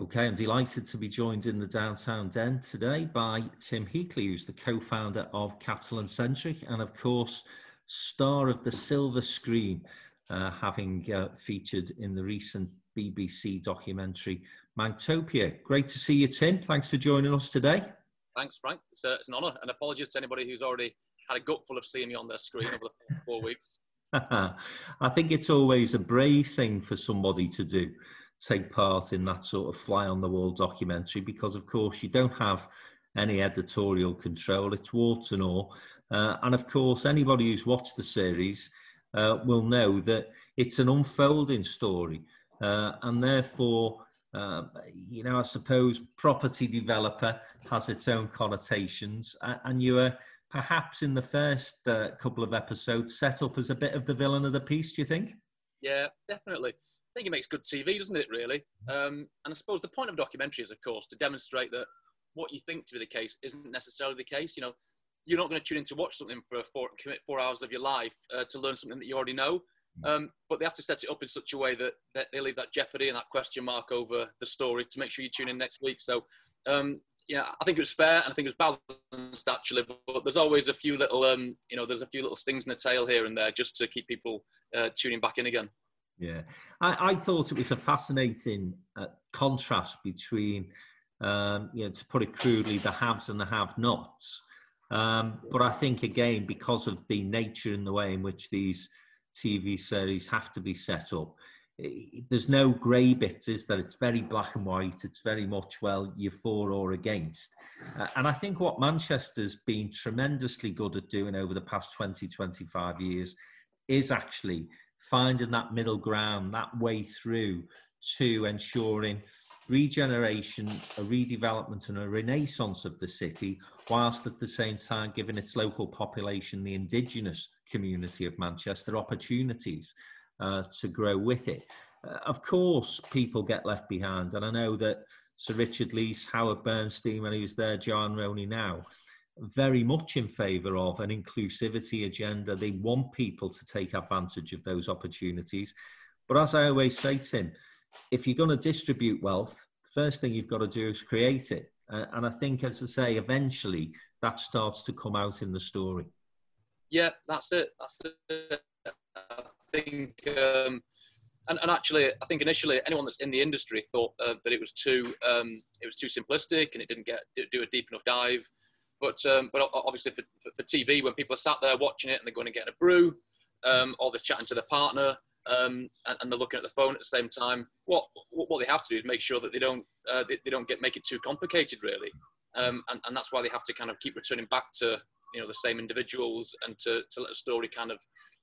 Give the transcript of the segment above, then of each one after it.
Okay, I'm delighted to be joined in the downtown den today by Tim Heatley, who's the co founder of Capital and Centric, and of course, star of the silver screen, uh, having uh, featured in the recent BBC documentary Manctopia. Great to see you, Tim. Thanks for joining us today. Thanks, Frank. It's, uh, it's an honour, and apologies to anybody who's already had a gutful of seeing me on their screen over the four weeks. I think it's always a brave thing for somebody to do take part in that sort of fly on the wall documentary because, of course, you don't have any editorial control. It's warts and all. Uh, and of course, anybody who's watched the series uh, will know that it's an unfolding story. Uh, and therefore, uh, you know, I suppose property developer has its own connotations. And you were perhaps in the first uh, couple of episodes set up as a bit of the villain of the piece, do you think? Yeah, definitely think it makes good TV, doesn't it, really? Um, and I suppose the point of documentary is, of course, to demonstrate that what you think to be the case isn't necessarily the case. You know, you're not going to tune in to watch something for four, commit four hours of your life uh, to learn something that you already know. Um, but they have to set it up in such a way that, that, they leave that jeopardy and that question mark over the story to make sure you tune in next week. So, um, yeah, I think it was fair and I think it was balanced actually. But there's always a few little, um, you know, there's a few little stings in the tail here and there just to keep people uh, tuning back in again. Yeah, I, I thought it was a fascinating uh, contrast between, um, you know, to put it crudely, the haves and the have-nots. Um, but I think again, because of the nature and the way in which these TV series have to be set up, there's no grey bits. Is that it's very black and white. It's very much well you're for or against. Uh, and I think what Manchester's been tremendously good at doing over the past 20, 25 years is actually finding that middle ground, that way through to ensuring regeneration, a redevelopment, and a renaissance of the city, whilst at the same time giving its local population, the indigenous community of Manchester, opportunities uh, to grow with it. Uh, of course, people get left behind, and I know that Sir Richard Leese, Howard Bernstein, when he was there, John Roney now, very much in favour of an inclusivity agenda. They want people to take advantage of those opportunities. But as I always say, Tim, if you're going to distribute wealth, the first thing you've got to do is create it. Uh, and I think, as I say, eventually that starts to come out in the story. Yeah, that's it. That's it. I think, um, and, and, actually, I think initially anyone that's in the industry thought uh, that it was too um, it was too simplistic and it didn't get do a deep enough dive. But um, but obviously for, for, for, TV, when people are sat there watching it and they're going to get a brew, um, or they're chatting to their partner, um, and, and, they're looking at the phone at the same time, what what they have to do is make sure that they don't uh, they, they, don't get make it too complicated, really. Um, and, and that's why they have to kind of keep returning back to you know the same individuals and to, to let the story kind of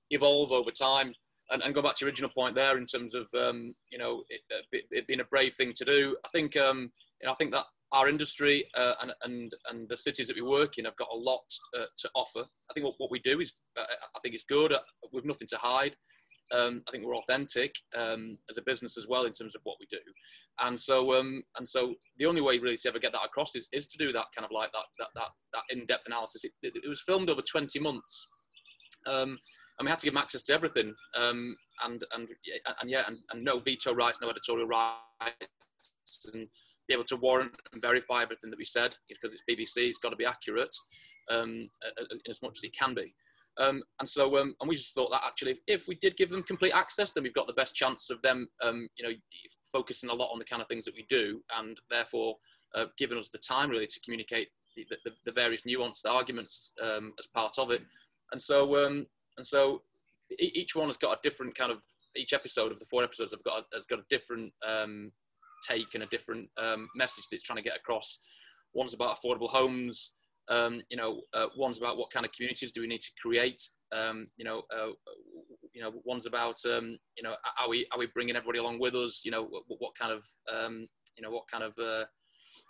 evolve over time. And, and go back to your original point there in terms of um, you know it, it, it, being a brave thing to do. I think um, you know, I think that our industry uh, and, and, and the cities that we work in have got a lot uh, to offer. I think what, what we do is, uh, I think it's good. Uh, we've nothing to hide. Um, I think we're authentic um, as a business as well in terms of what we do. And so, um, and so the only way really to ever get that across is, is to do that kind of like that, that, that, that in-depth analysis. It, it, it, was filmed over 20 months. Um, and we had to give access to everything. Um, and, and, and yeah, and, and no veto rights, no editorial rights. And, be able to warrant and verify everything that we said because it's BBC. It's got to be accurate um, as much as it can be. Um, and so, um, and we just thought that actually, if, if, we did give them complete access, then we've got the best chance of them, um, you know, focusing a lot on the kind of things that we do, and therefore uh, giving us the time really to communicate the, the, the various nuanced arguments um, as part of it. And so, um, and so, each one has got a different kind of. Each episode of the four episodes have got a, has got a different um, take and a different um, message that it's trying to get across. One's about affordable homes. Um, you know, uh, one's about what kind of communities do we need to create. Um, you know, uh, you know, one's about um, you know, are we are we bringing everybody along with us? You know, what, what kind of um, you know what kind of uh,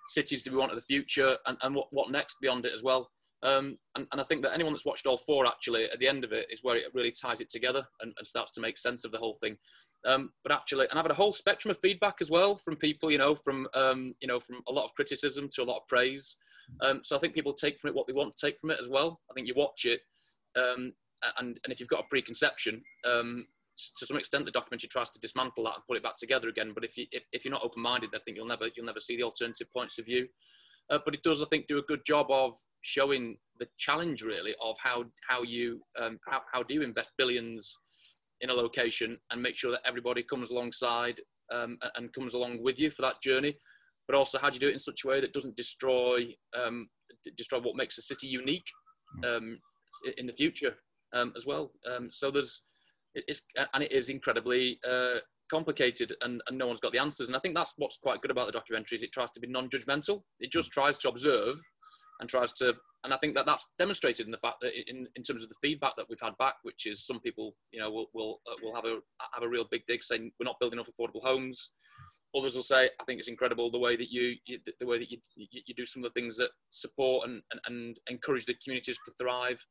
cities do we want in the future, and, and what what next beyond it as well. Um, and, and, I think that anyone that's watched all four actually at the end of it is where it really ties it together and, and starts to make sense of the whole thing. Um, but actually, and I've had a whole spectrum of feedback as well from people, you know, from um, you know, from a lot of criticism to a lot of praise. Um, so I think people take from it what they want to take from it as well. I think you watch it, um, and and if you've got a preconception, um, to some extent, the documentary tries to dismantle that and put it back together again. But if you if, if you're not open-minded, I think you'll never you'll never see the alternative points of view. Uh, but it does, I think, do a good job of showing the challenge really of how how you um, how, how do you invest billions in a location and make sure that everybody comes alongside um, and comes along with you for that journey. But also, how do you do it in such a way that doesn't destroy um, destroy what makes a city unique mm. um, in the future um, as well? Um, so there's it's and it is incredibly uh, complicated and, and no one's got the answers. And I think that's what's quite good about the documentary is it tries to be non-judgmental. It just tries to observe and tries to, and I think that that's demonstrated in the fact that in, in terms of the feedback that we've had back, which is some people, you know, will will, uh, will have a have a real big dig saying we're not building enough affordable homes. Others will say, I think it's incredible the way that you, you the way that you, you, you do some of the things that support and, and, and encourage the communities to thrive.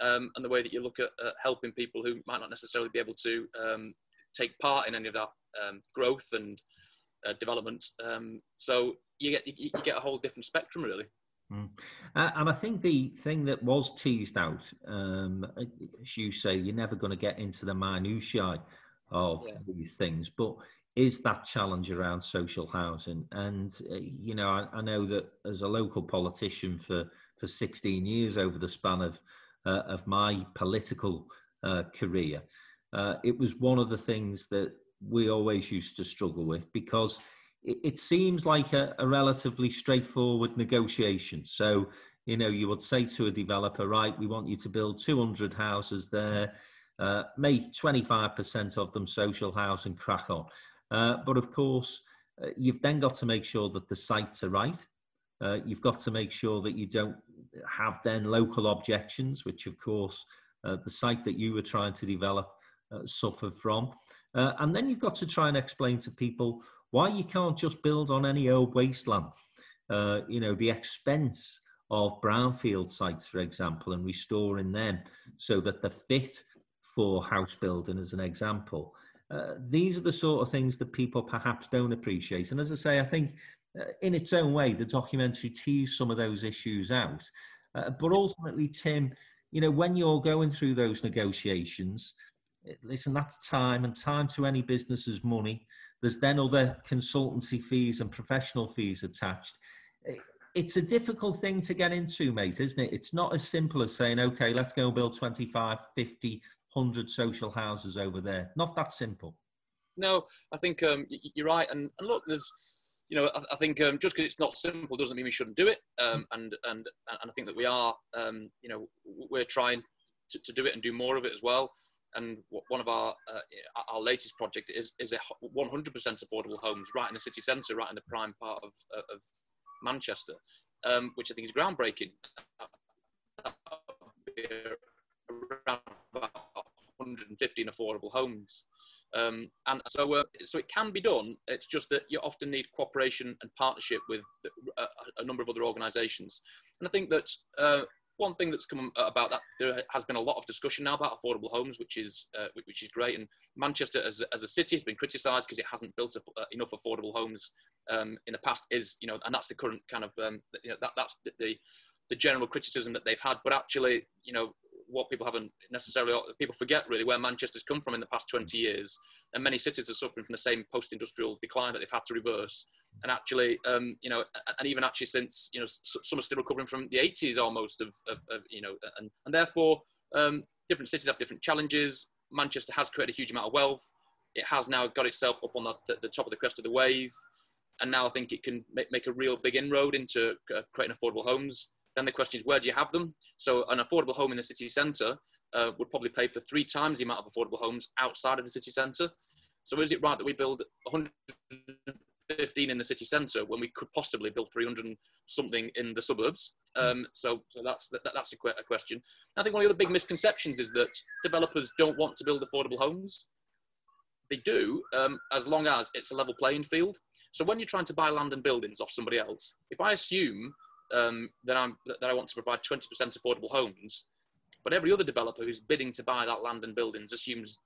Um, and the way that you look at uh, helping people who might not necessarily be able to um, take part in any of that um, growth and uh, development. Um, so you get you, you, get a whole different spectrum really. Mm. Uh, and I think the thing that was teased out, um, as you say, you're never going to get into the minutiae of yeah. these things, but is that challenge around social housing? And uh, you know, I, I, know that as a local politician for for 16 years over the span of uh, of my political uh, career, uh, it was one of the things that we always used to struggle with because it, it seems like a, a, relatively straightforward negotiation. So, you know, you would say to a developer, right, we want you to build 200 houses there, uh, make 25% of them social housing, crack on. Uh, but of course, uh, you've then got to make sure that the sites are right. Uh, you've got to make sure that you don't have then local objections, which of course uh, the site that you were trying to develop suffer from. Uh, and then you've got to try and explain to people why you can't just build on any old wasteland. Uh, you know, the expense of brownfield sites, for example, and restoring them so that they're fit for house building, as an example. Uh, these are the sort of things that people perhaps don't appreciate. And as I say, I think uh, in its own way, the documentary teased some of those issues out. Uh, but ultimately, Tim, you know, when you're going through those negotiations, listen, that's time, and time to any business is money. There's then other consultancy fees and professional fees attached. It's a difficult thing to get into, mate, isn't it? It's not as simple as saying, okay, let's go build 25, 50, 100 social houses over there. Not that simple. No, I think um, you're right. And, and look, there's you know, I, I think um, just because it's not simple doesn't mean we shouldn't do it. Um, and and and I think that we are, um, you know, we're trying to, to, do it and do more of it as well. And one of our uh, our latest project is is a 100% affordable homes right in the city centre, right in the prime part of of Manchester, um, which I think is groundbreaking. Around about 115 affordable homes. Um, and so, uh, so it can be done. It's just that you often need cooperation and partnership with a, a number of other organisations. And I think that uh, one thing that's come about that there has been a lot of discussion now about affordable homes, which is uh, which is great. And Manchester as, as a city has been criticised because it hasn't built uh, enough affordable homes um, in the past. Is you know, and that's the current kind of um, you know that that's the, the the general criticism that they've had. But actually, you know, what people haven't necessarily people forget really where Manchester's come from in the past 20 years, and many cities are suffering from the same post-industrial decline that they've had to reverse. And actually, um, you know, and even actually since you know some are still recovering from the 80s almost of, of, of you know, and and therefore um, different cities have different challenges. Manchester has created a huge amount of wealth. It has now got itself up on the, the top of the crest of the wave, and now I think it can make, make a real big inroad into uh, creating affordable homes. Then the question is, where do you have them? So an affordable home in the city centre uh, would probably pay for three times the amount of affordable homes outside of the city centre. So is it right that we build 115 in the city centre when we could possibly build 300 something in the suburbs? Um, so, so that's that, that's a, a question. I think one of the big misconceptions is that developers don't want to build affordable homes. They do, um, as long as it's a level playing field. So when you're trying to buy land and buildings off somebody else, if I assume um, that, I'm, that I want to provide 20% affordable homes, but every other developer who's bidding to buy that land and buildings assumes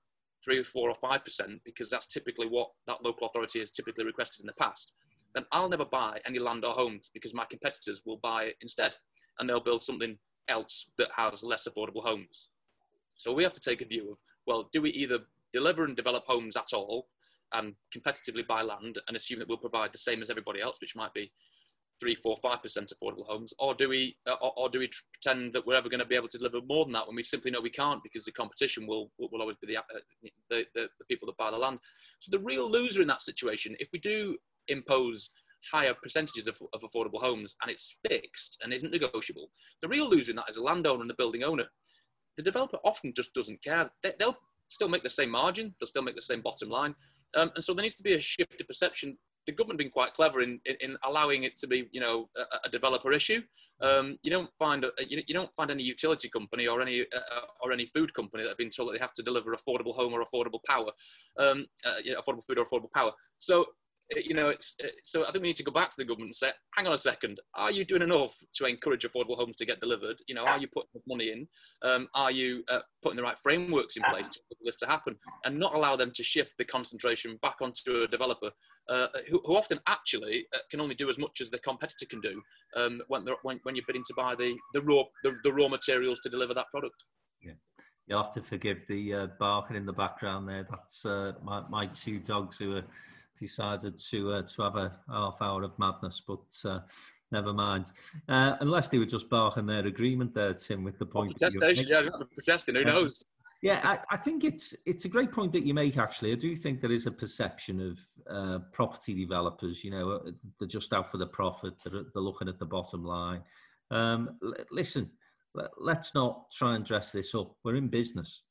three or four or five percent because that's typically what that local authority has typically requested in the past. Then I'll never buy any land or homes because my competitors will buy it instead, and they'll build something else that has less affordable homes. So we have to take a view of well, do we either deliver and develop homes at all and competitively buy land and assume that we'll provide the same as everybody else, which might be three, four, five percent affordable homes, or do we, uh, or, or, do we pretend that we're ever going to be able to deliver more than that when we simply know we can't because the competition will will always be the, uh, the, the, the people that buy the land. So the real loser in that situation, if we do impose higher percentages of, of affordable homes and it's fixed and isn't negotiable, the real loser in that is a landowner and the building owner. The developer often just doesn't care. They, they'll still make the same margin, they'll still make the same bottom line. Um, and so there needs to be a shift of perception the government been quite clever in, in, in, allowing it to be, you know, a, a developer issue. Um, you don't find a, you, you, don't find any utility company or any uh, or any food company that have been told that they have to deliver affordable home or affordable power, um, uh, you know, affordable food or affordable power. So you know, it's so I think we need to go back to the government and say, hang on a second, are you doing enough to encourage affordable homes to get delivered? You know, are you putting money in? Um, are you uh, putting the right frameworks in place to for this to happen, and not allow them to shift the concentration back onto a developer uh, who, who, often actually uh, can only do as much as the competitor can do um, when, when, when you're bidding to buy the the raw the, the raw materials to deliver that product. Yeah. You'll have to forgive the uh, barking in the background there. That's uh, my, my two dogs who are decided to uh, to have a half hour of madness, but uh, never mind. Uh, unless they were just barking their agreement there, Tim, with the point. Protestation, yeah, protesting. Who knows? Yeah, I, I, think it's it's a great point that you make. Actually, I do think there is a perception of uh, property developers. You know, uh, they're just out for the profit. They're, they're looking at the bottom line. Um, l- listen, let, us not try and dress this up. We're in business.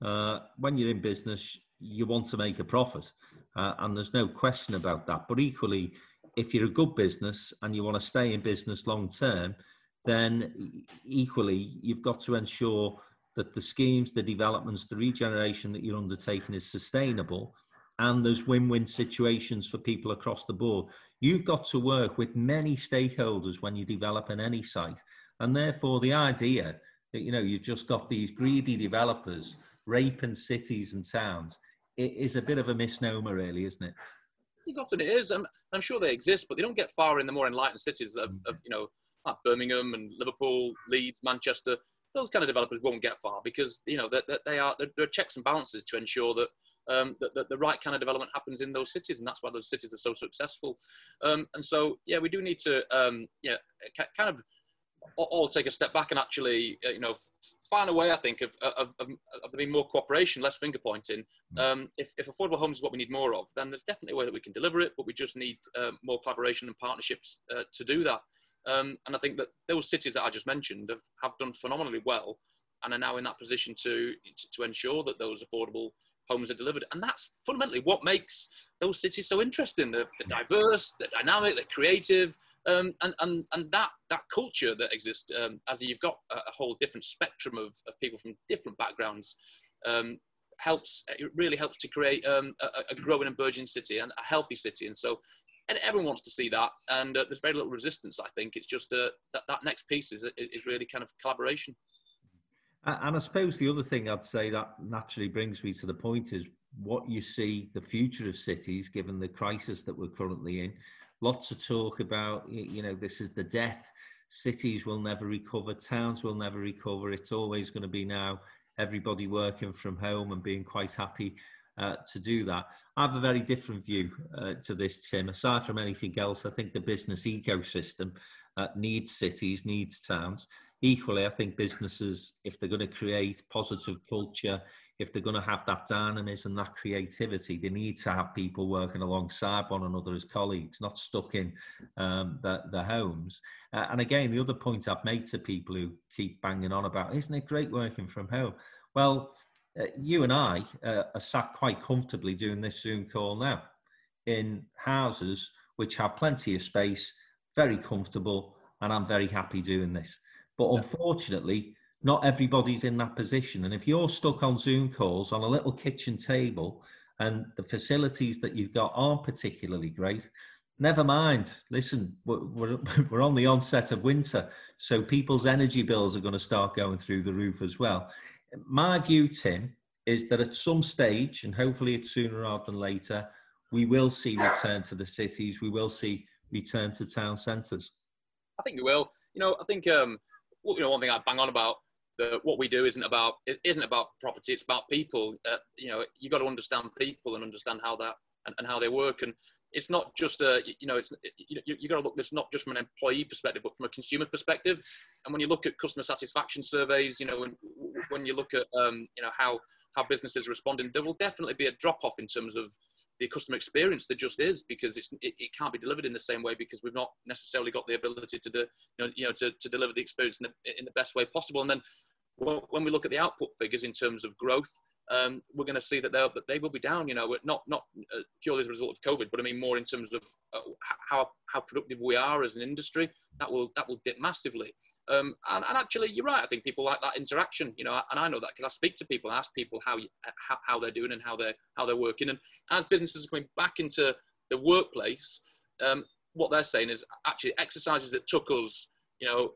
Uh, when you're in business, you want to make a profit. Uh, and there's no question about that. But equally, if you're a good business and you want to stay in business long term, then equally you've got to ensure that the schemes, the developments, the regeneration that you're undertaking is sustainable and there's win-win situations for people across the board. You've got to work with many stakeholders when you develop in any site. And therefore the idea that you know you've just got these greedy developers raping cities and towns it is a bit of a misnomer, really, isn't it? I think often it is. I'm, I'm sure they exist, but they don't get far in the more enlightened cities of, of you know, like Birmingham and Liverpool, Leeds, Manchester. Those kind of developers won't get far because you know that, they are there are checks and balances to ensure that um, that, that, the right kind of development happens in those cities, and that's why those cities are so successful. Um, and so, yeah, we do need to, um, yeah, kind of all take a step back and actually, uh, you know, find a way, I think, of, of, of, of being more cooperation, less finger pointing. Mm. Um, if, if affordable homes is what we need more of, then there's definitely a way that we can deliver it, but we just need uh, more collaboration and partnerships uh, to do that. Um, and I think that those cities that I just mentioned have, have done phenomenally well and are now in that position to, to, to ensure that those affordable homes are delivered. And that's fundamentally what makes those cities so interesting. They're, they're diverse, they're dynamic, they're creative, um, and, and, and that, that culture that exists, um, as you've got a, a, whole different spectrum of, of people from different backgrounds, um, helps, it really helps to create um, a, a, growing and burgeoning city and a healthy city. And so and everyone wants to see that. And uh, there's very little resistance, I think. It's just uh, that, that next piece is, is really kind of collaboration. And I suppose the other thing I'd say that naturally brings me to the point is what you see the future of cities, given the crisis that we're currently in lots of talk about, you know, this is the death. Cities will never recover, towns will never recover. It's always going to be now everybody working from home and being quite happy uh, to do that. I have a very different view uh, to this, Tim. Aside from anything else, I think the business ecosystem uh, needs cities, needs towns. Equally, I think businesses, if they're going to create positive culture, if they're going to have that dynamism, that creativity, they need to have people working alongside one another as colleagues, not stuck in um, homes. Uh, and again, the other point I've made to people who keep banging on about, isn't it great working from home? Well, uh, you and I uh, are sat quite comfortably doing this Zoom call now in houses which have plenty of space, very comfortable, and I'm very happy doing this. But unfortunately, not everybody's in that position. And if you're stuck on Zoom calls on a little kitchen table and the facilities that you've got aren't particularly great, never mind. Listen, we're, we're, on the onset of winter, so people's energy bills are going to start going through the roof as well. My view, Tim, is that at some stage, and hopefully it's sooner rather than later, we will see return to the cities. We will see return to town centres. I think we will. You know, I think um, you know one thing I bang on about that what we do isn't about it isn't about property. It's about people. Uh, you know, you got to understand people and understand how that and, and how they work. And it's not just a you know it's you, you got to look this not just from an employee perspective but from a consumer perspective and when you look at customer satisfaction surveys you know when when you look at um, you know how how businesses are responding there will definitely be a drop off in terms of the customer experience there just is because it's it, it, can't be delivered in the same way because we've not necessarily got the ability to do you know, you know to, to deliver the experience in the, in the best way possible and then when we look at the output figures in terms of growth um, we're going to see that they'll they will be down. You know, not not uh, purely as a result of COVID, but I mean more in terms of uh, how how productive we are as an industry. That will that will dip massively. Um, and, and, actually, you're right. I think people like that interaction. You know, and I know that because I speak to people, ask people how, you, how how they're doing and how they're how they're working. And as businesses are coming back into the workplace, um, what they're saying is actually exercises that took us, you know,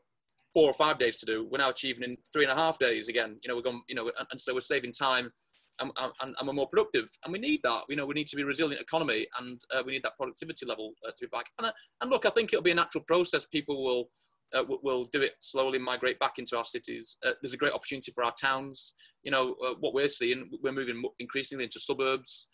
four or five days to do, we're now achieving in three and a half days again. You know, we're going, you know, and, and so we're saving time and, and, and, we're more productive. And we need that. You know, we need to be a resilient economy and uh, we need that productivity level uh, to be back. And, uh, and look, I think it'll be a natural process. People will, uh, will do it slowly, migrate back into our cities. Uh, there's a great opportunity for our towns. You know, uh, what we're seeing, we're moving increasingly into suburbs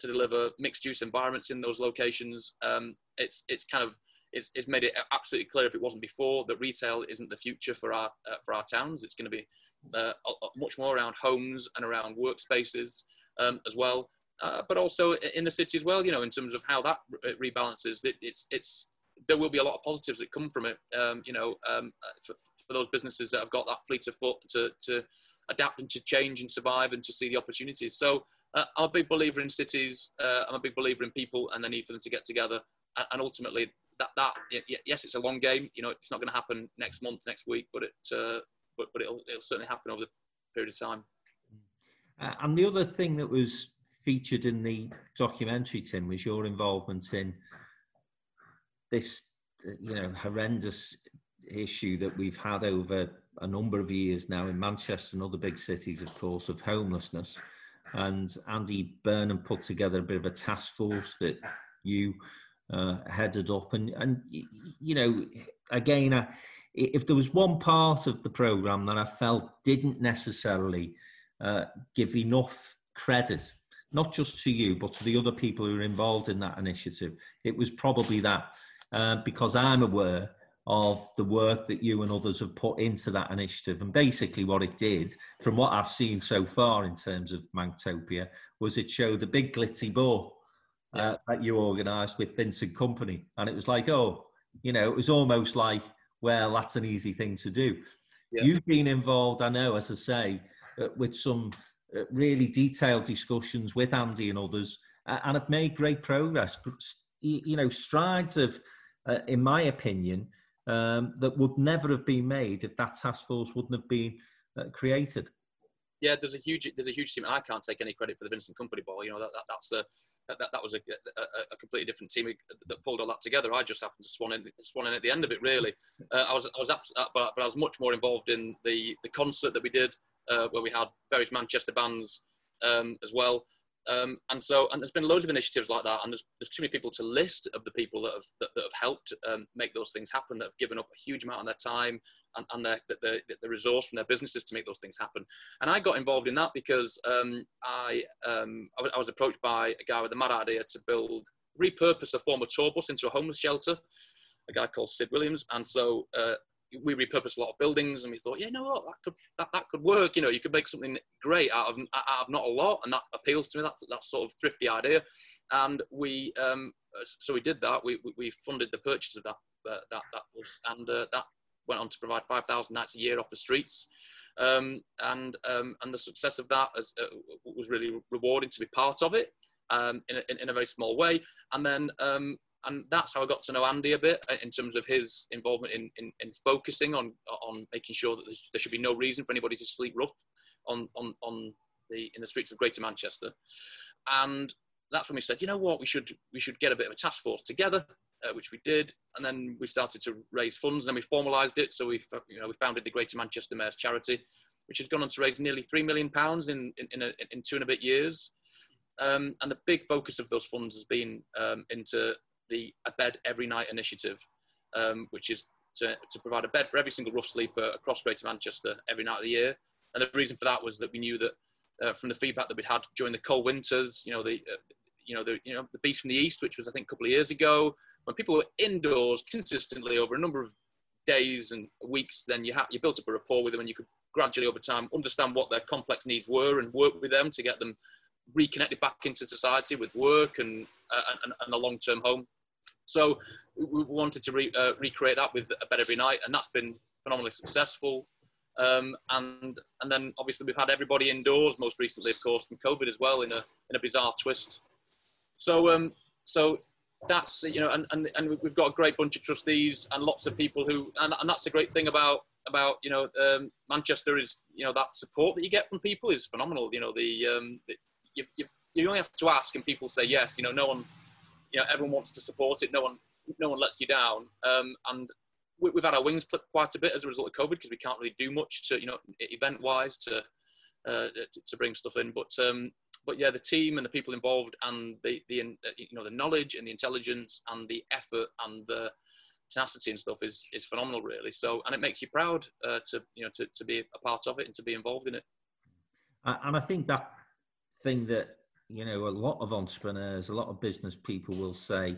to deliver mixed use environments in those locations. Um, it's, it's kind of, it's, it's made it absolutely clear if it wasn't before that retail isn't the future for our uh, for our towns. It's going to be uh, much more around homes and around workspaces um, as well, uh, but also in the city as well. You know, in terms of how that rebalances, it, it's it's there will be a lot of positives that come from it. Um, you know, um, for, for, those businesses that have got that fleet of foot to to adapt and to change and survive and to see the opportunities. So uh, I'm a big believer in cities. Uh, I'm a big believer in people and the need for them to get together. And ultimately, that that yes, it's a long game. You know, it's not going to happen next month, next week, but it uh, but but it'll it'll certainly happen over the period of time. Uh, and the other thing that was featured in the documentary, Tim, was your involvement in this, uh, you know, horrendous issue that we've had over a number of years now in Manchester and other big cities, of course, of homelessness. And Andy Burnham put together a bit of a task force that you uh, headed up. And, and, you know, again, I, if there was one part of the program that I felt didn't necessarily uh, give enough credit, not just to you, but to the other people who were involved in that initiative, it was probably that uh, because I'm aware of the work that you and others have put into that initiative. And basically, what it did, from what I've seen so far in terms of Manctopia, was it showed a big glitzy ball uh, that you organised with Vincent Kompany. and it was like, oh, you know, it was almost like, well, that's an easy thing to do. Yeah. You've been involved, I know, as I say, uh, with some uh, really detailed discussions with Andy and others, and have made great progress. You know, strides of, uh, in my opinion, um, that would never have been made if that task force wouldn't have been uh, created yeah, there's a huge there's a huge team. I can't take any credit for the Vincent Kompany ball. You know that, that that's a that, that was a, a, a, completely different team that pulled all that together. I just happened to swan in, swan in at the end of it. Really, uh, I was I was abs- uh, but, but I was much more involved in the the concert that we did uh, where we had various Manchester bands um, as well. Um, and so, and there's been loads of initiatives like that, and there's, there's too many people to list of the people that have that, that have helped um, make those things happen, that have given up a huge amount of their time and, and their, the, the resource from their businesses to make those things happen. And I got involved in that because um, I, um, I, was approached by a guy with a mad idea to build, repurpose a former tour bus into a homeless shelter, a guy called Sid Williams, and so. Uh, we repurposed a lot of buildings and we thought, yeah, you know what, that could that, that could work. You know, you could make something great out of out of not a lot, and that appeals to me. That that sort of thrifty idea, and we um, so we did that. We we funded the purchase of that uh, that that was and uh, that went on to provide 5,000 nights a year off the streets. Um, and um, and the success of that uh, was really rewarding to be part of it um, in, a, in, a, very small way. And then um, and that's how I got to know Andy a bit uh, in terms of his involvement in, in, in focusing on on making sure that there should be no reason for anybody to sleep rough on on on the in the streets of Greater Manchester, and that's when we said, you know what, we should we should get a bit of a task force together, uh, which we did, and then we started to raise funds, and then we formalised it. So we you know we founded the Greater Manchester Mayor's Charity, which has gone on to raise nearly three million pounds in in in, a, in two and a bit years. Um, and the big focus of those funds has been um, into the A Bed Every Night initiative, um, which is to, to provide a bed for every single rough sleeper across Greater Manchester every night of the year. And the reason for that was that we knew that uh, from the feedback that we'd had during the cold winters, you know, the uh, you know the you know the beast from the east, which was I think a couple of years ago, when people were indoors consistently over a number of days and weeks, then you ha- you built up a rapport with them, and you could gradually over time understand what their complex needs were and work with them to get them reconnected back into society with work and uh, and, and, a long-term home. So we wanted to re, uh, recreate that with a bed every night, and that's been phenomenally successful. Um, and and then obviously we've had everybody indoors most recently, of course, from COVID as well in a in a bizarre twist. So um, so that's you know, and, and and we've got a great bunch of trustees and lots of people who, and, and that's the great thing about about you know um, Manchester is you know that support that you get from people is phenomenal. You know the, um, the you, you you only have to ask and people say yes. You know no one you know everyone wants to support it. No one no one lets you down. Um, and we, have had our wings clipped quite a bit as a result of COVID because we can't really do much to you know event wise to, uh, to, to bring stuff in. But um, but yeah, the team and the people involved and the the you know the knowledge and the intelligence and the effort and the tenacity and stuff is is phenomenal, really. So and it makes you proud uh, to you know to, to be a part of it and to be involved in it. And I think that thing that you know a lot of entrepreneurs, a lot of business people will say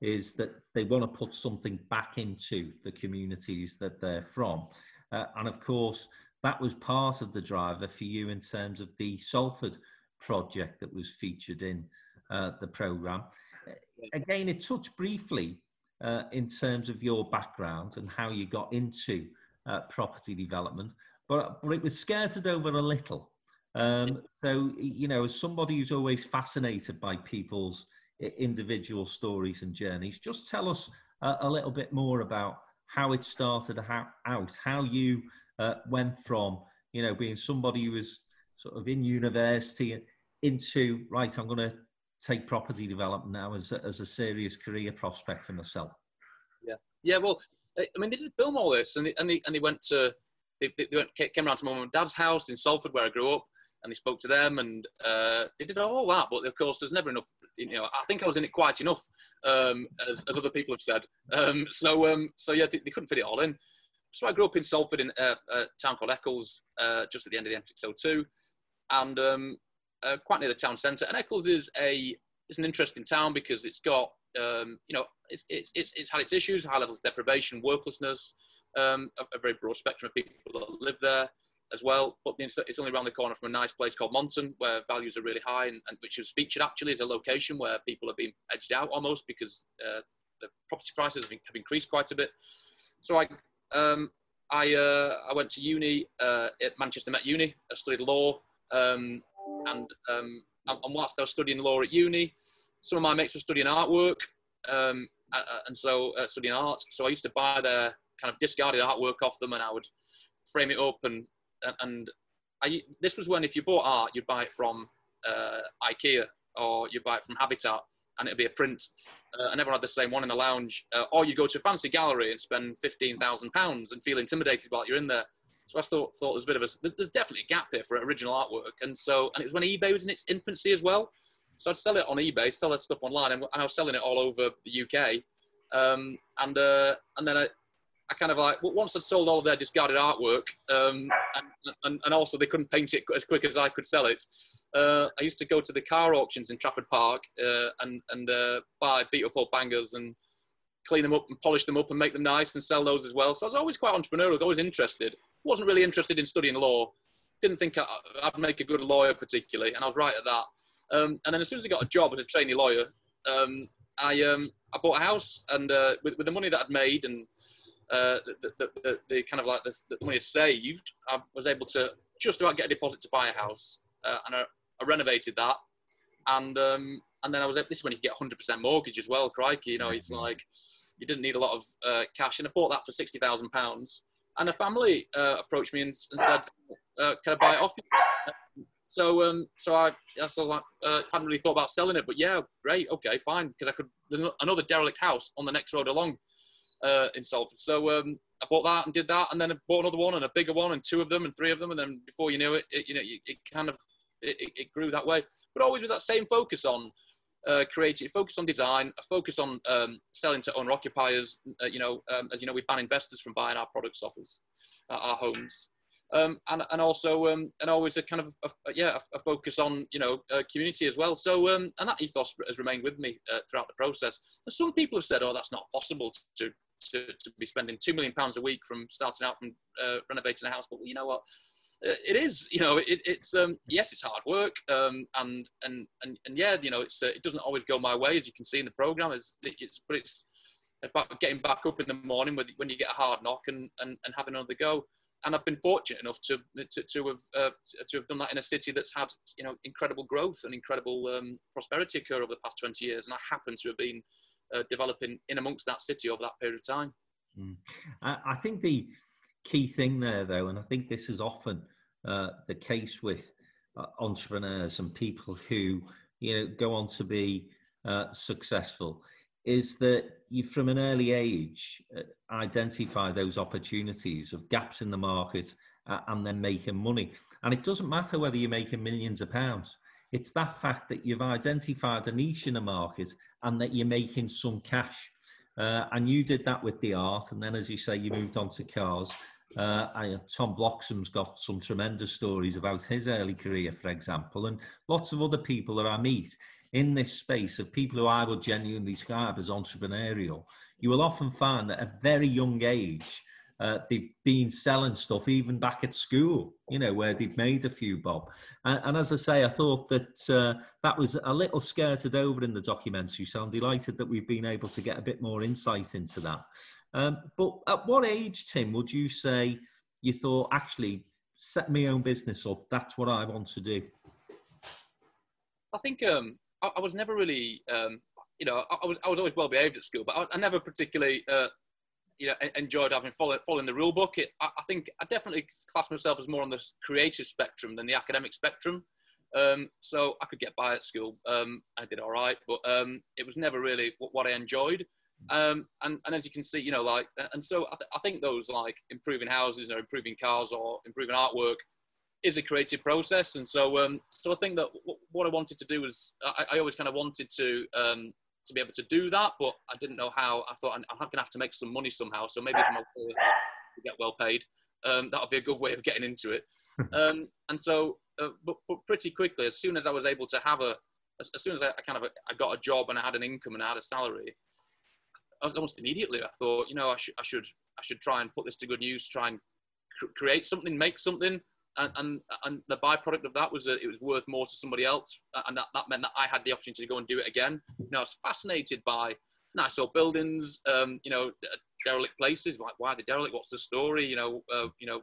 is that they want to put something back into the communities that they're from. Uh, and of course, that was part of the driver for you in terms of the Salford project that was featured in uh, the program. Again, it touched briefly uh, in terms of your background and how you got into uh, property development, but, but it was skirted over a little. Um, so, you know, as somebody who's always fascinated by people's individual stories and journeys. Just tell us a, a little bit more about how it started how, out, how you uh, went from, you know, being somebody who was sort of in university into, right, I'm going to take property development now as a, as a serious career prospect for myself. Yeah. Yeah. Well, I mean, they did film all this and they, and they, and they went to, they, they went, came around to my mum and dad's house in Salford where I grew up and they spoke to them and uh, they did all that. But of course, there's never enough. You know, I think I was in it quite enough, um, as, as, other people have said. Um, so, um, so yeah, they, they, couldn't fit it all in. So I grew up in Salford in uh, a town called Eccles, uh, just at the end of the M602, and um, uh, quite near the town centre. And Eccles is a it's an interesting town because it's got um, you know it's, it's, it's, it's had its issues, high levels of deprivation, worklessness, um, a, a, very broad spectrum of people that live there as well. But it's only around the corner from a nice place called Monton, where values are really high, and, and which was featured actually as a location where people have been edged out almost because uh, the property prices have, have, increased quite a bit. So I, um, I, uh, I went to uni uh, at Manchester Met Uni. I studied law, um, and, um, and whilst I was studying law at uni, some of my mates were studying artwork, um, and so uh, studying art. So I used to buy their kind of discarded artwork off them, and I would frame it up and and I, this was when if you bought art, you'd buy it from uh, IKEA or you buy it from Habitat, and it'd be a print. Uh, and everyone had the same one in the lounge. Uh, or you go to a fancy gallery and spend fifteen thousand pounds and feel intimidated while you're in there. So I thought thought there's a bit of a there's definitely a gap here for original artwork. And so and it was when eBay was in its infancy as well. So I'd sell it on eBay, sell that stuff online, and, and I was selling it all over the UK. Um, and uh, and then I, I kind of like once I'd sold all of their discarded artwork, um, and, and, and, also they couldn't paint it as quick as I could sell it. Uh, I used to go to the car auctions in Trafford Park uh, and and uh, buy beat up old bangers and clean them up and polish them up and make them nice and sell those as well. So I was always quite entrepreneurial, always interested. wasn't really interested in studying law. Didn't think I, would make a good lawyer particularly, and I was right at that. Um, and then as soon as I got a job as a trainee lawyer, um, I um, I bought a house and uh, with, with the money that I'd made and uh, the, the, the, the, kind of like the, the money I saved, I was able to just about get a deposit to buy a house, uh, and I, I, renovated that, and um, and then I was able, this is when you get 100% mortgage as well. Crikey, you know, it's mm-hmm. like you didn't need a lot of uh, cash, and I bought that for sixty thousand pounds. And a family uh, approached me and, and said, uh, "Can I buy it off you?" So, um, so I, I sort of like, uh, hadn't really thought about selling it, but yeah, great, okay, fine, because I could. There's another derelict house on the next road along, uh, in Salford. So um, I bought that and did that, and then I bought another one and a bigger one and two of them and three of them, and then before you knew it, it you know, it, kind of it, it, grew that way. But always with that same focus on uh, creative, focus on design, a focus on um, selling to owner occupiers. Uh, you know, um, as you know, we ban investors from buying our products off us, uh, our homes. Um, and, and also um, and always a kind of a, a, yeah a, a, focus on you know uh, community as well. So um, and that ethos has remained with me uh, throughout the process. And some people have said, oh, that's not possible to to, to be spending two million pounds a week from starting out from uh, renovating a house. But you know what? Uh, it is, you know, it, it's um, yes, it's hard work, um, and and and and yeah, you know, it's uh, it doesn't always go my way, as you can see in the program. It's, it's but it's about getting back up in the morning when, when you get a hard knock and, and, and having another go. And I've been fortunate enough to to, to have uh, to have done that in a city that's had you know incredible growth and incredible um, prosperity occur over the past 20 years, and I happen to have been uh, developing in amongst that city over that period of time. Mm. I think the key thing there, though, and I think this is often uh, the case with uh, entrepreneurs and people who you know go on to be uh, successful, is that you, from an early age, uh, identify those opportunities of gaps in the market uh, and then making money. And it doesn't matter whether you're making millions of pounds. It's that fact that you've identified a niche in a market and that you're making some cash. Uh, and you did that with the art, and then, as you say, you moved on to cars. Uh, I, Tom Bloxham's got some tremendous stories about his early career, for example, and lots of other people that I meet in this space of people who I would genuinely describe as entrepreneurial. You will often find that at a very young age, uh, they've been selling stuff even back at school, you know, where they've made a few bob. And, and as I say, I thought that uh, that was a little skirted over in the documentary. So I'm delighted that we've been able to get a bit more insight into that. Um, but at what age, Tim, would you say you thought, actually, set my own business up? That's what I want to do. I think um, I, I, was never really, um, you know, I, I, was, I was always well behaved at school, but I, I never particularly uh, you know enjoyed having followed following the rule book. It, I, I, think I definitely class myself as more on the creative spectrum than the academic spectrum. Um, so I could get by at school. Um, I did all right, but um, it was never really what, what I enjoyed. Um, and, and as you can see, you know, like, and so I, th- I think those like improving houses or improving cars or improving artwork is a creative process. And so, um, so I think that w- what I wanted to do was, I, I always kind of wanted to um, to be able to do that, but I didn't know how. I thought I'm, I'm going to have to make some money somehow. So maybe if I'm to get well paid, um, that would be a good way of getting into it. Um, and so, uh, but, but, pretty quickly, as soon as I was able to have a, as, as soon as I, I kind of I got a job and I had an income and I had a salary, I was almost immediately I thought, you know, I should I should I should try and put this to good use, try and cr- create something, make something and, and, and the byproduct of that was that it was worth more to somebody else, and that, that meant that I had the opportunity to go and do it again. You know, I was fascinated by nice old buildings, um, you know, derelict places. Like, why the derelict? What's the story? You know, uh, you know,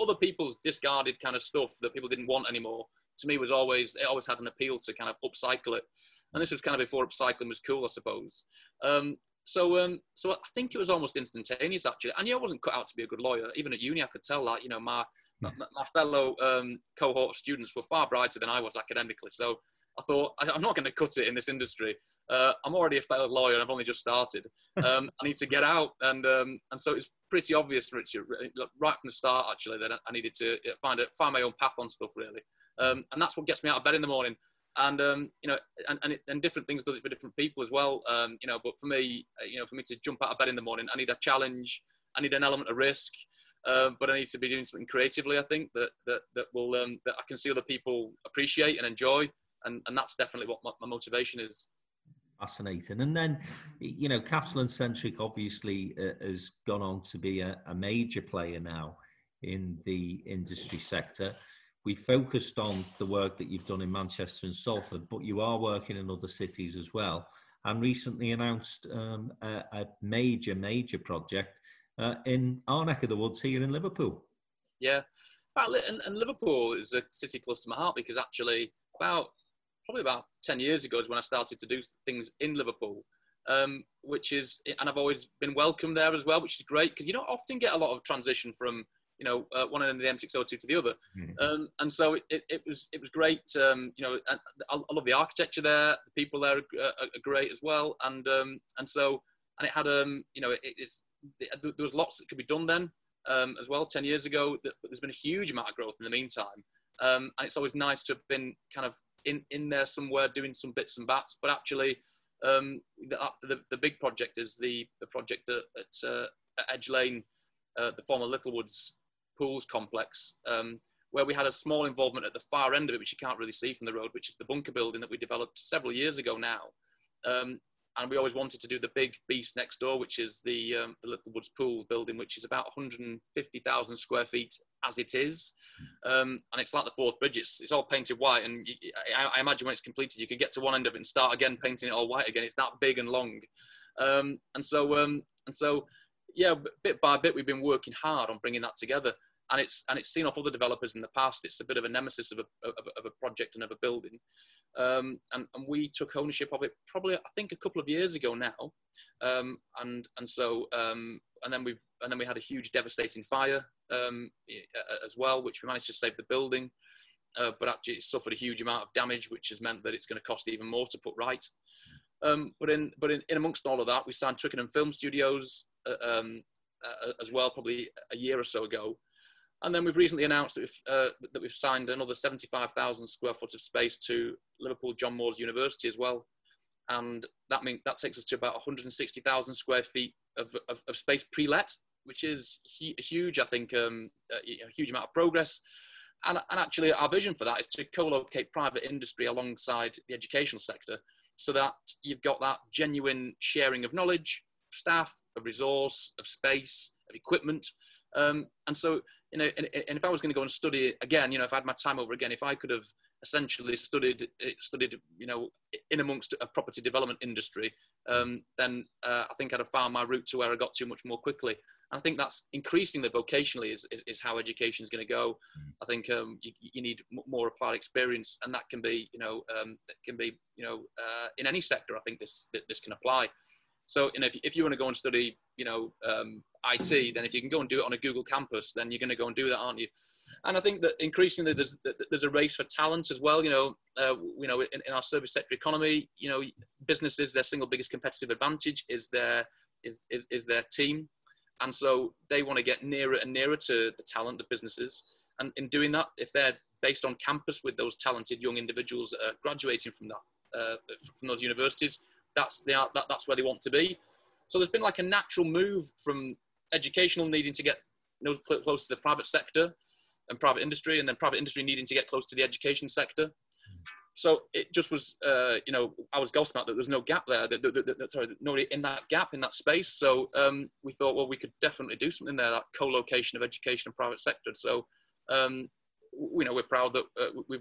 other people's discarded kind of stuff that people didn't want anymore. To me, was always it always had an appeal to kind of upcycle it, and this was kind of before upcycling was cool, I suppose. Um, so, um, so I think it was almost instantaneous actually. I knew I wasn't cut out to be a good lawyer. Even at uni, I could tell that. You know, my my, my fellow um, cohort students were far brighter than I was academically. So I thought, I, am not going to cut it in this industry. Uh, I'm already a fellow lawyer and I've only just started. Um, I need to get out. And, um, and so it's pretty obvious, Richard, right from the start, actually, that I needed to find, a, find my own path on stuff, really. Um, and that's what gets me out of bed in the morning. And, um, you know, and, and, it, and, different things does it for different people as well. Um, you know, but for me, uh, you know, for me to jump out of bed in the morning, I need a challenge. I need an element of risk. Uh, but I need to be doing something creatively. I think that that that will um, that I can see other people appreciate and enjoy, and and that's definitely what my, my motivation is. Fascinating. And then, you know, Capital Centric obviously uh, has gone on to be a, a major player now in the industry sector. We focused on the work that you've done in Manchester and Salford, but you are working in other cities as well. And recently announced um, a, a major, major project uh, in our neck of the woods here in Liverpool. Yeah, and, and Liverpool is a city close to my heart because actually about probably about 10 years ago is when I started to do things in Liverpool. Um, which is, and I've always been welcome there as well, which is great because you don't often get a lot of transition from, you know, uh, one end of the M602 to the other. Mm. Um, and so it, it, it, was it was great. Um, you know, I, I, love the architecture there. The people there are, are, are great as well. And um, and so and it had um, you know, it, it's there was lots that could be done then um, as well 10 years ago but there's been a huge amount of growth in the meantime um, and it's always nice to have been kind of in, in there somewhere doing some bits and bats, but actually um, the, the, the, big project is the, the project at, at, uh, at Edge Lane, uh, the former Littlewoods Pools complex, um, where we had a small involvement at the far end of it, which you can't really see from the road, which is the bunker building that we developed several years ago now. Um, and we always wanted to do the big beast next door, which is the, um, the Littlewoods Pools building, which is about 150,000 square feet as it is. Um, and it's like the Forth Bridge, it's, it's all painted white. And you, I, I, imagine when it's completed, you could get to one end of it and start again painting it all white again. It's that big and long. Um, and so, um, and so, yeah, bit by bit, we've been working hard on bringing that together and it's and it's seen off other developers in the past. It's a bit of a nemesis of a, of, of a project and of a building, um, and and we took ownership of it probably I think a couple of years ago now, um, and and so um, and then we've and then we had a huge devastating fire um, as well, which we managed to save the building, uh, but actually it suffered a huge amount of damage, which has meant that it's going to cost even more to put right. Um, but in but in, in amongst all of that, we signed Twickenham Film Studios uh, um, uh, as well, probably a year or so ago, and then we've recently announced that we've, uh, that we've signed another 75,000 square foot of space to Liverpool John Moores University as well. And that means that takes us to about 160,000 square feet of, of, of space pre-let, which is huge, I think, um, a, a huge amount of progress. And, and actually, our vision for that is to co-locate private industry alongside the educational sector so that you've got that genuine sharing of knowledge, staff, of resource, of space, of equipment, um, and so, you know, and, and if I was going to go and study again, you know, if I had my time over again, if I could have essentially studied eh, studied, you know, in amongst a property development industry, um, then uh, I think I'd have found my route to where I got to much more quickly. And I think that's increasingly vocationally is, is, is how education is going to go. Mm. I think um, you, you, need more applied experience, and that can be, you know, um, can be, you know, uh, in any sector. I think this this can apply. So, you know, if, if you want to go and study, you know, um, IT, then if you can go and do it on a Google campus, then you're going to go and do that, aren't you? And I think that increasingly there's there's a race for talent as well. You know, uh, you know, in, in, our service sector economy, you know, businesses their single biggest competitive advantage is their is, is, is their team, and so they want to get nearer and nearer to the talent of businesses. And in doing that, if they're based on campus with those talented young individuals uh, graduating from that uh, from those universities, that's the that, that's where they want to be. So there's been like a natural move from educational needing to get close to the private sector and private industry, and then private industry needing to get close to the education sector. So it just was, uh, you know, I was gobsmacked that there's no gap there. That, that, that, sorry, nobody in that gap in that space. So um, we thought, well, we could definitely do something there. That co-location of education and private sector. So um, you know, we're proud that uh, we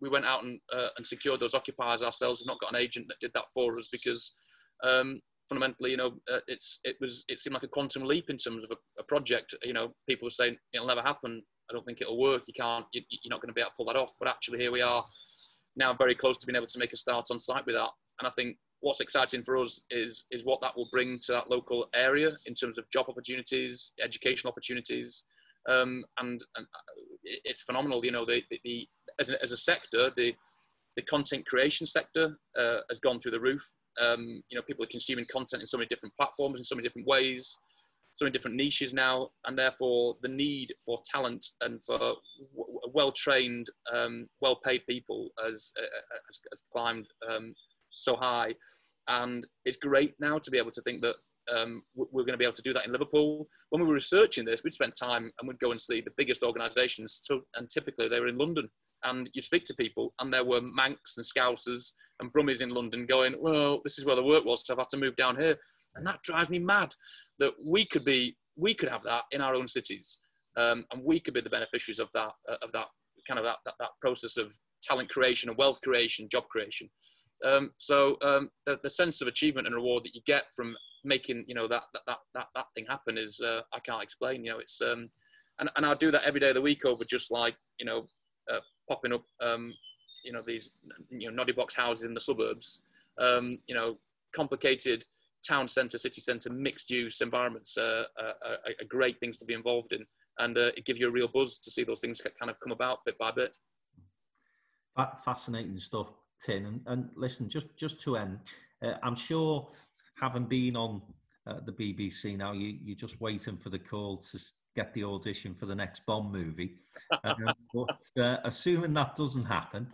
we, went out and, uh, and secured those occupiers ourselves. We've not got an agent that did that for us because um, fundamentally, you know, uh, it's it was it seemed like a quantum leap in terms of a, a, project. You know, people were saying it'll never happen. I don't think it'll work. You can't. You, are not going to be able to pull that off. But actually, here we are now, very close to being able to make a start on site with that. And I think what's exciting for us is is what that will bring to that local area in terms of job opportunities, educational opportunities, um, and, and it's phenomenal. You know, the, the, the as, a, as a sector, the the content creation sector uh, has gone through the roof. Um, you know, people are consuming content in so many different platforms in so many different ways, so many different niches now, and therefore the need for talent and for well-trained, um, well-paid people has, uh, has, has climbed um, so high. And it's great now to be able to think that um, we're going to be able to do that in Liverpool. When we were researching this, we'd spend time and we'd go and see the biggest organisations, so, and typically they were in London. And you speak to people, and there were Mancs and Scousers and Brummies in London going, "Well, this is where the work was, so I've had to move down here," and that drives me mad. That we could be, we could have that in our own cities, um, and we could be the beneficiaries of that, uh, of that kind of that, that, that process of talent creation and wealth creation, job creation. Um, so um, the, the, sense of achievement and reward that you get from making you know that that that that, thing happen is uh, I can't explain. You know, it's um, and and I do that every day of the week over just like you know uh, popping up um, you know these you know noddy box houses in the suburbs. Um, you know, complicated town centre, city centre, mixed use environments are, are, are, great things to be involved in, and uh, it gives you a real buzz to see those things kind of come about bit by bit. Fascinating stuff, Tim. And, and listen, just just to end, uh, I'm sure having been on uh, the BBC now, you, you're just waiting for the call to get the audition for the next Bond movie. Um, but uh, assuming that doesn't happen,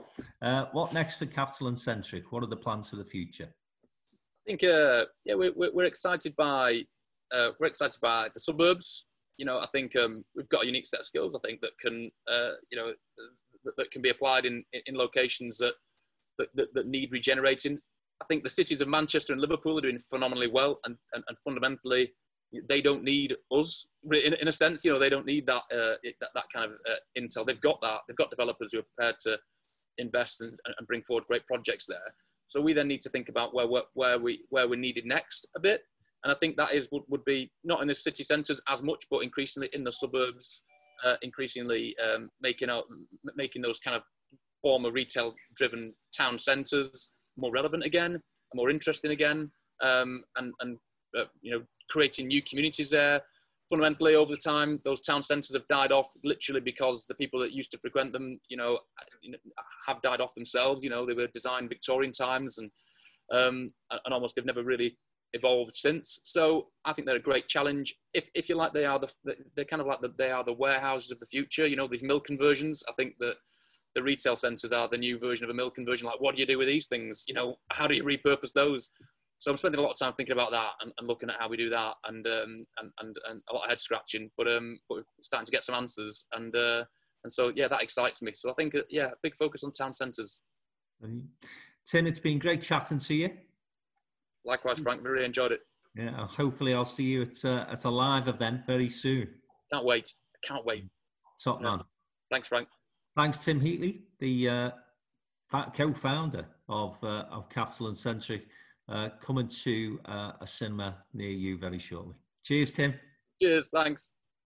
uh, what next for Capital and Centric? What are the plans for the future? I think uh, yeah, we're, we're excited by uh, we're excited by the suburbs. You know, I think um, we've got a unique set of skills. I think that can uh, you know that, that, can be applied in in locations that, that that, need regenerating. I think the cities of Manchester and Liverpool are doing phenomenally well, and, and, and fundamentally, they don't need us in, in a sense. You know, they don't need that uh, that, that kind of uh, intel. They've got that. They've got developers who are prepared to invest and, and bring forward great projects there. So we then need to think about where where we where we're needed next a bit. And I think that is would, would be not in the city centres as much, but increasingly in the suburbs, uh, increasingly um, making out making those kind of former retail-driven town centres more relevant again, more interesting again, um, and and uh, you know creating new communities there. Fundamentally, over the time, those town centres have died off literally because the people that used to frequent them, you know, have died off themselves. You know, they were designed Victorian times and um, and almost they've never really evolved since. So I think they're a great challenge. If, if you like, they are the they're kind of like the, they are the warehouses of the future. You know, these mill conversions. I think that the retail centres are the new version of a mill conversion. Like, what do you do with these things? You know, how do you repurpose those? So I'm spending a lot of time thinking about that and, and looking at how we do that and, um, and, and, and a lot of head scratching, but, um, but we're starting to get some answers. And, uh, and so, yeah, that excites me. So I think, uh, yeah, big focus on town centres. Tim, it's been great chatting to you. Likewise, Frank, really enjoyed it. Yeah, hopefully I'll see you at, uh, at a live event very soon. Can't wait. Can't wait. Top man. Thanks, Frank. Thanks, Tim Heatley, the uh, co-founder of, uh, of Capital and Centric uh, coming to uh, a cinema near you very shortly. Cheers, Tim. Cheers. Thanks.